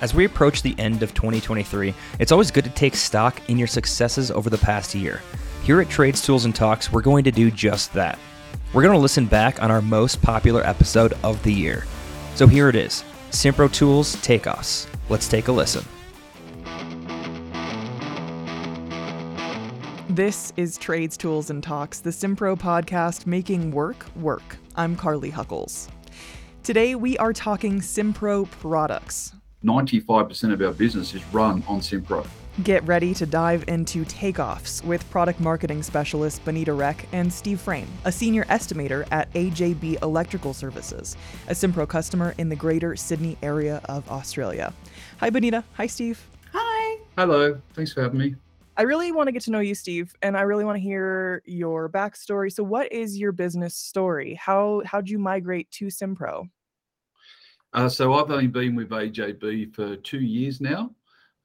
As we approach the end of 2023, it's always good to take stock in your successes over the past year. Here at Trades Tools and Talks, we're going to do just that. We're going to listen back on our most popular episode of the year. So here it is Simpro Tools Takeoffs. Let's take a listen. This is Trades Tools and Talks, the Simpro podcast making work work. I'm Carly Huckles. Today we are talking Simpro products. 95% of our business is run on Simpro. Get ready to dive into takeoffs with product marketing specialist Bonita Reck and Steve Frame, a senior estimator at AJD Electrical Services, a Simpro customer in the greater Sydney area of Australia. Hi, Bonita. Hi, Steve. Hi. Hello. Thanks for having me. I really want to get to know you, Steve, and I really want to hear your backstory. So, what is your business story? How how'd you migrate to Simpro? Uh, so I've only been with AJD for two years now.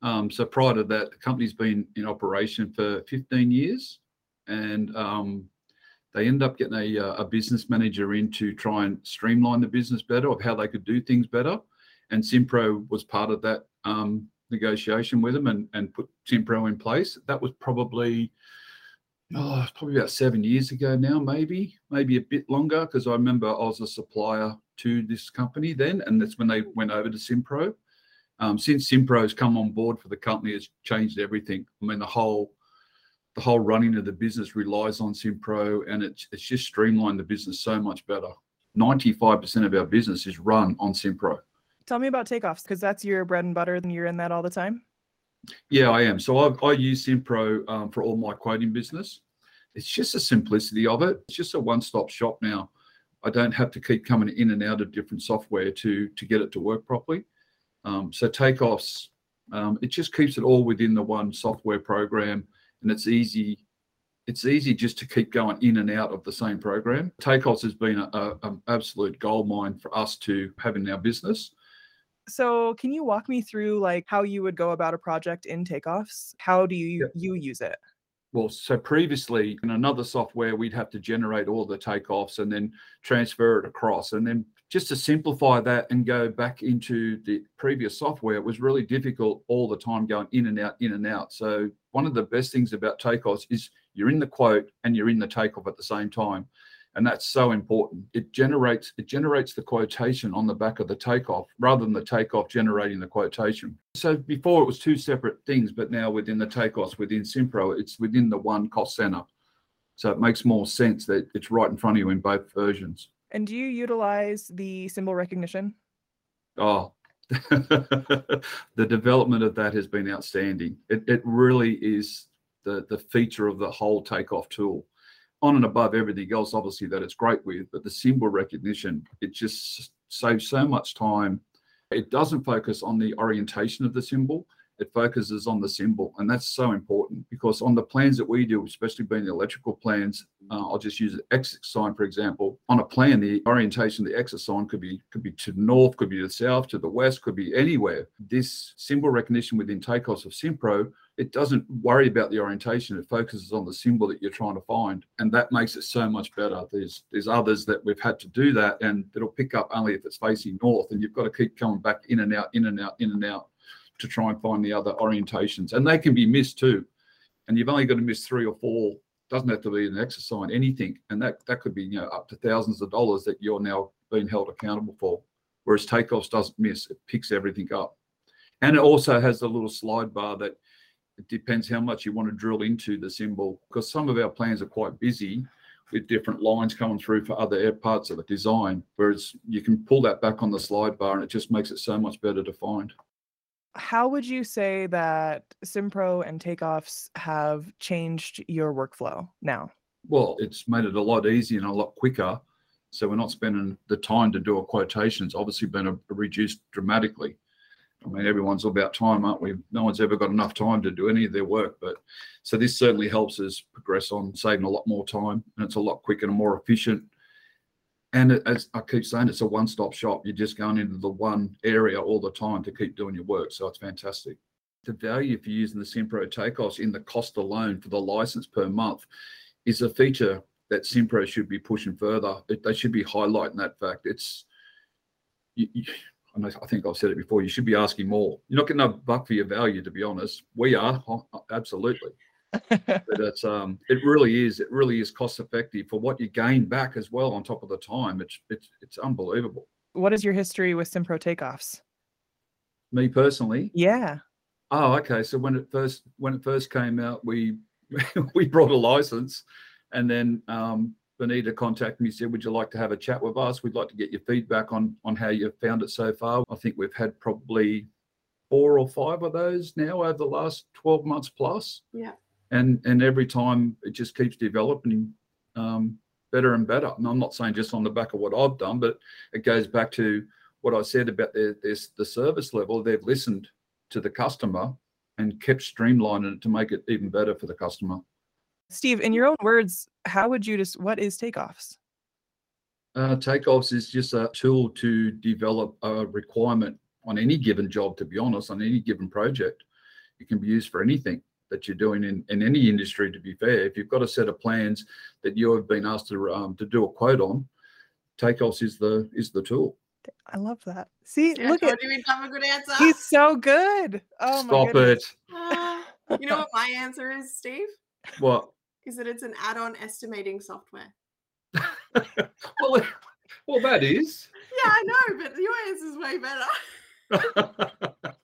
Um, so prior to that, the company's been in operation for 15 years, and um, they end up getting a, uh, a business manager in to try and streamline the business better of how they could do things better. And Simpro was part of that um, negotiation with them and, and put Simpro in place. That was probably oh, probably about seven years ago now, maybe, maybe a bit longer, because I remember I was a supplier to this company then, and that's when they went over to Simpro. Um, since Simpro has come on board for the company, it's changed everything. I mean, the whole the whole running of the business relies on Simpro, and it's it's just streamlined the business so much better. Ninety five percent of our business is run on Simpro. Tell me about takeoffs because that's your bread and butter, and you're in that all the time. Yeah, I am. So I, I use Simpro um, for all my quoting business. It's just the simplicity of it. It's just a one-stop shop now. I don't have to keep coming in and out of different software to to get it to work properly. Um, so takeoffs, um, it just keeps it all within the one software program, and it's easy. It's easy just to keep going in and out of the same program. Takeoffs has been an absolute gold mine for us to have in our business. So, can you walk me through like how you would go about a project in takeoffs? How do you you use it? Well, so previously in another software, we'd have to generate all the takeoffs and then transfer it across. And then just to simplify that and go back into the previous software, it was really difficult all the time going in and out, in and out. So one of the best things about takeoffs is you're in the quote and you're in the takeoff at the same time and that's so important. It generates it generates the quotation on the back of the takeoff rather than the takeoff generating the quotation. So before it was two separate things but now within the takeoffs within simpro it's within the one cost center. So it makes more sense that it's right in front of you in both versions. And do you utilize the symbol recognition? Oh the development of that has been outstanding. It, it really is the the feature of the whole takeoff tool on and above everything else, obviously, that it's great with, but the symbol recognition, it just saves so much time. It doesn't focus on the orientation of the symbol, it focuses on the symbol. And that's so important because on the plans that we do, especially being the electrical plans, uh, I'll just use an X sign, for example. On a plan, the orientation of the X sign could be could be to north, could be to the south, to the west, could be anywhere. This symbol recognition within takeoffs of Simpro it doesn't worry about the orientation. It focuses on the symbol that you're trying to find, and that makes it so much better. There's there's others that we've had to do that, and it'll pick up only if it's facing north, and you've got to keep coming back in and out, in and out, in and out to try and find the other orientations, and they can be missed too. And you've only got to miss three or four. Doesn't have to be an exercise, anything, and that that could be you know up to thousands of dollars that you're now being held accountable for. Whereas takeoffs doesn't miss; it picks everything up, and it also has the little slide bar that it depends how much you want to drill into the symbol because some of our plans are quite busy with different lines coming through for other parts of the design. Whereas you can pull that back on the slide bar and it just makes it so much better to find. How would you say that Simpro and takeoffs have changed your workflow now? Well, it's made it a lot easier and a lot quicker. So we're not spending the time to do a quotation. It's obviously been a, reduced dramatically. I mean, everyone's all about time, aren't we? No one's ever got enough time to do any of their work. But so this certainly helps us progress on saving a lot more time and it's a lot quicker and more efficient. And as I keep saying, it's a one stop shop. You're just going into the one area all the time to keep doing your work. So it's fantastic. The value for using the Simpro takeoffs in the cost alone for the license per month is a feature that Simpro should be pushing further. It, they should be highlighting that fact. It's you, you, I think I've said it before, you should be asking more. You're not getting a buck for your value, to be honest. We are absolutely, but it's um, it really is, it really is cost effective for what you gain back as well on top of the time. It's it's it's unbelievable. What is your history with Simpro takeoffs? Me personally, Yeah. Oh, okay. So when it first when it first came out, we we brought a license, and then um, Bonita contacted me said, "Would you like to have a chat with us? We'd like to get your feedback on on how you've found it so far." I think we've had probably four or five of those now over the last twelve months plus. Yeah. And and every time it just keeps developing um, better and better. And I'm not saying just on the back of what I've done, but it goes back to what I said about their, their the service level. They've listened to the customer and kept streamlining it to make it even better for the customer. Steve, in your own words, how would you just what is takeoffs? Uh, takeoffs is just a tool to develop a requirement on any given job, to be honest, on any given project. It can be used for anything that you're doing in, in any industry, to be fair. If you've got a set of plans that you have been asked to um, to do a quote on, takeoffs is the is the tool. I love that. See, Yeah, look at told you have a good answer. he's so good. Oh my Stop goodness. Ah, you know what my answer is, Steve? What? Is that it's an add-on estimating software. well, well, that is. Yeah, I know, but your answer is way better.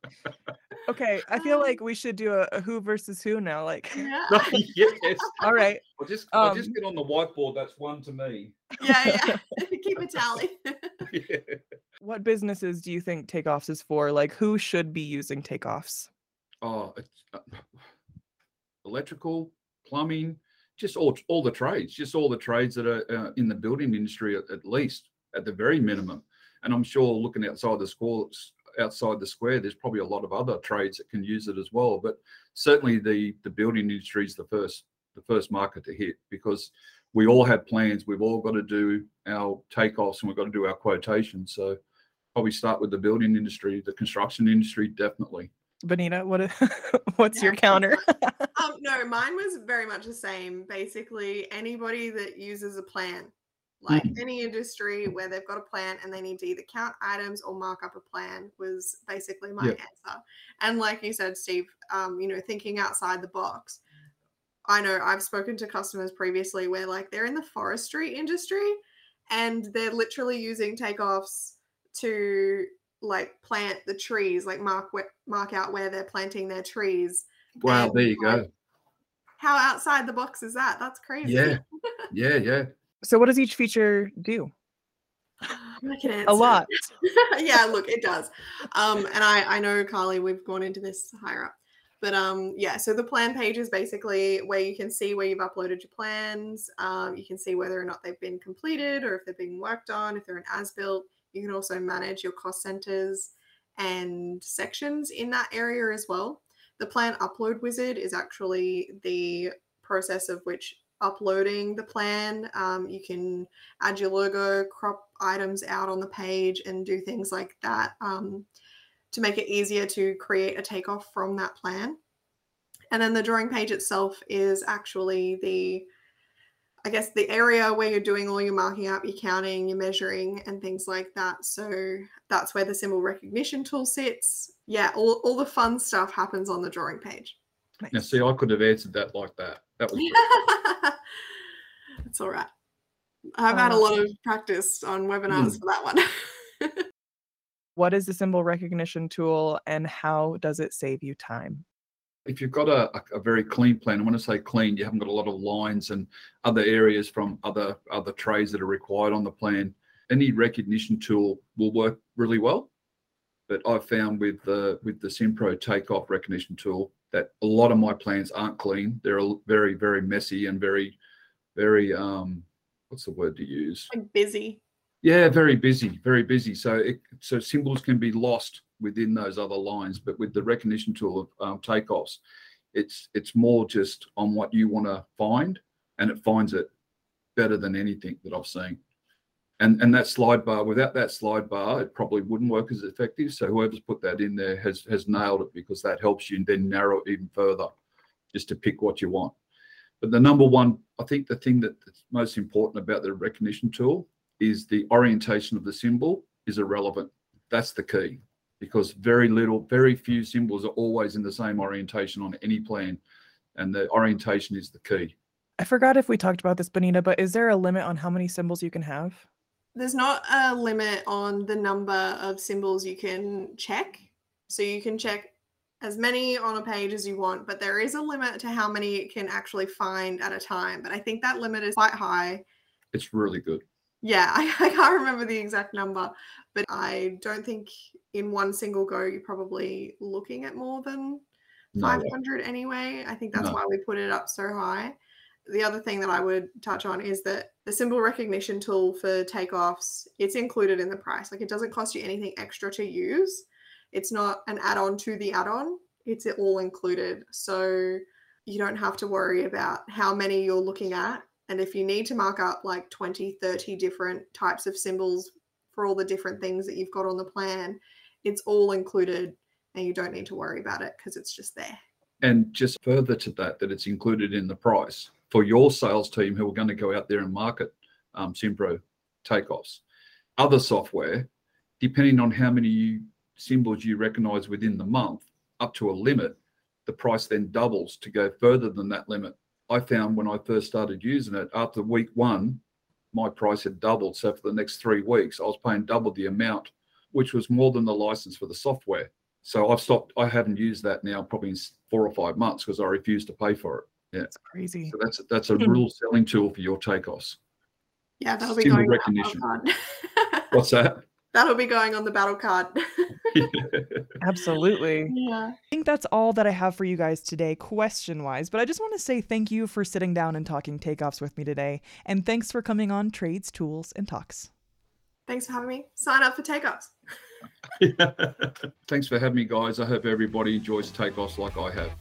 Okay, I feel Um, like we should do a, a who versus who now. Like, Yeah, yes. all right, I'll just I'll Um, just get on the whiteboard. That's one to me. yeah, yeah. Keep a tally. yeah. what businesses do you think takeoffs is for? Like, who should be using takeoffs? Oh, it's, uh, electrical, plumbing, just all all the trades, just all the trades that are uh, in the building industry at, at least, at the very minimum. And I'm sure looking outside the square, outside the square, there's probably a lot of other trades that can use it as well. But certainly the the building industry is the first the first market to hit because we all have plans. We've all got to do our takeoffs and we've got to do our quotations. So probably start with the building industry, the construction industry, definitely. Bonita, what? i- What's your counter? um, no, mine was very much the same. Basically, anybody that uses a plan, like any industry where they've got a plan and they need to either count items or mark up a plan, was basically my Yeah. answer. And like you said, Steve, um, you know, thinking outside the box. I know I've spoken to customers previously where like they're in the forestry industry and they're literally using takeoffs to like plant the trees, like mark mark out where they're planting their trees. Wow, And, there you like, go. How outside the box is that? That's crazy. Yeah, yeah, yeah. So, what does each feature do? I can A lot. yeah, look, it does. Um, and I, I know Carly, we've gone into this higher up. But um, yeah, so the plan page is basically where you can see where you've uploaded your plans. Um, you can see whether or not they've been completed or if they're being worked on, if they're an as built. You can also manage your cost centers and sections in that area as well. The plan upload wizard is actually the process of which uploading the plan. Um, you can add your logo, crop items out on the page, and do things like that um, to make it easier to create a takeoff from that plan. And then the drawing page itself is actually the, I guess, the area where you're doing all your marking up, your counting, your measuring, and things like that. So that's where the symbol recognition tool sits. Yeah, all, all the fun stuff happens on the drawing page. Now, see, I could have answered that like that. That was it's all right. I've had a Uh, lot of practice on webinars for that one. What is the symbol recognition tool and how does it save you time? if you've got a, a, a very clean plan, and when I say clean, you haven't got a lot of lines and other areas from other other trades that are required on the plan. Any recognition tool will work really well. But I've found with the with the Simpro takeoff recognition tool that a lot of my plans aren't clean. They're very very messy and very very um what's the word to use? like busy. Yeah, very busy, very busy. So it, so symbols can be lost within those other lines, but with the recognition tool of um, takeoffs, it's it's more just on what you want to find, and it finds it better than anything that I've seen. And and that slide bar, without that slide bar, it probably wouldn't work as effective. So whoever's put that in there has has nailed it because that helps you then narrow it even further, just to pick what you want. But the number one, I think the thing that- that's most important about the recognition tool is the orientation of the symbol is irrelevant. That's the key because very little, very few symbols are always in the same orientation on any plan. And the orientation is the key. I forgot if we talked about this, Bonita, but is there a limit on how many symbols you can have? There's not a limit on the number of symbols you can check. So you can check as many on a page as you want, but there is a limit to how many it can actually find at a time. But I think that limit is quite high. It's really good. Yeah, I, I can't remember the exact number, but I don't think in one single go you're probably looking at more than No, 500 anyway. I think that's No. why we put it up so high. The other thing that I would touch on is that the symbol recognition tool for takeoffs, it's included in the price. Like it doesn't cost you anything extra to use. It's not an add-on to the add-on. It's all included. So you don't have to worry about how many you're looking at. And if you need to mark up like 20, 30 different types of symbols for all the different things that you've got on the plan, it's all included and you don't need to worry about it because it's just there. And just further to that, that it's included in the price for your sales team who are going to go out there and market um, Simpro takeoffs. Other software, depending on how many symbols you recognize within the month, up to a limit, the price then doubles to go further than that limit. I found when I first started using it, after week one, my price had doubled. So for the next three weeks, I was paying double the amount, which was more than the license for the software. So I've stopped. I haven't used that now probably in four or five months because I refuse to pay for it. Yeah, it's crazy. So that's that's a hmm. real selling tool for your takeoffs. Yeah, that'll be Symbol going on the recognition. battle card. What's that? that'll be going on the battle card. Absolutely. yeah. I think that's all that I have for you guys today, question wise. But I just want to say thank you for sitting down and talking takeoffs with me today. And thanks for coming on Trades, Tools, and Talks. Thanks for having me. Sign up for takeoffs. Thanks for having me, guys. I hope everybody enjoys takeoffs like I have.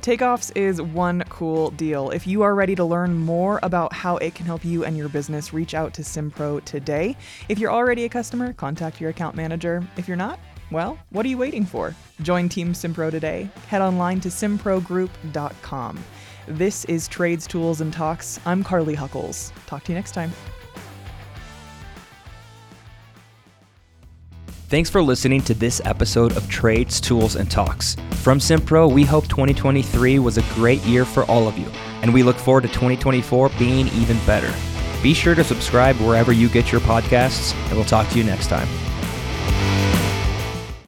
Takeoffs is one cool deal. If you are ready to learn more about how it can help you and your business, reach out to Simpro today. If you're already a customer, contact your account manager. If you're not, well, what are you waiting for? Join Team Simpro today. Head online to simprogroup.com. This is Trades, Tools, and Talks. I'm Carly Huckles. Talk to you next time. Thanks for listening to this episode of Trades, Tools, and Talks. From Simpro, we hope 2023 was a great year for all of you, and we look forward to 2024 being even better. Be sure to subscribe wherever you get your podcasts, and we'll talk to you next time.